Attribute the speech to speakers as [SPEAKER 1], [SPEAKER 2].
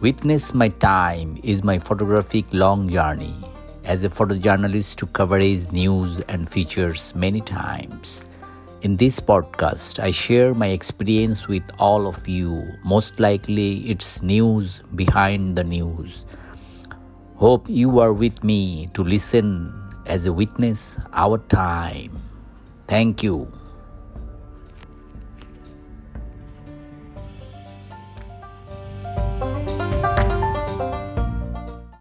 [SPEAKER 1] Witness My Time is my photographic long journey as a photojournalist to coverage news and features many times. In this podcast, I share my experience with all of you. Most likely, it's news behind the news. Hope you are with me to listen as a witness our time. Thank you.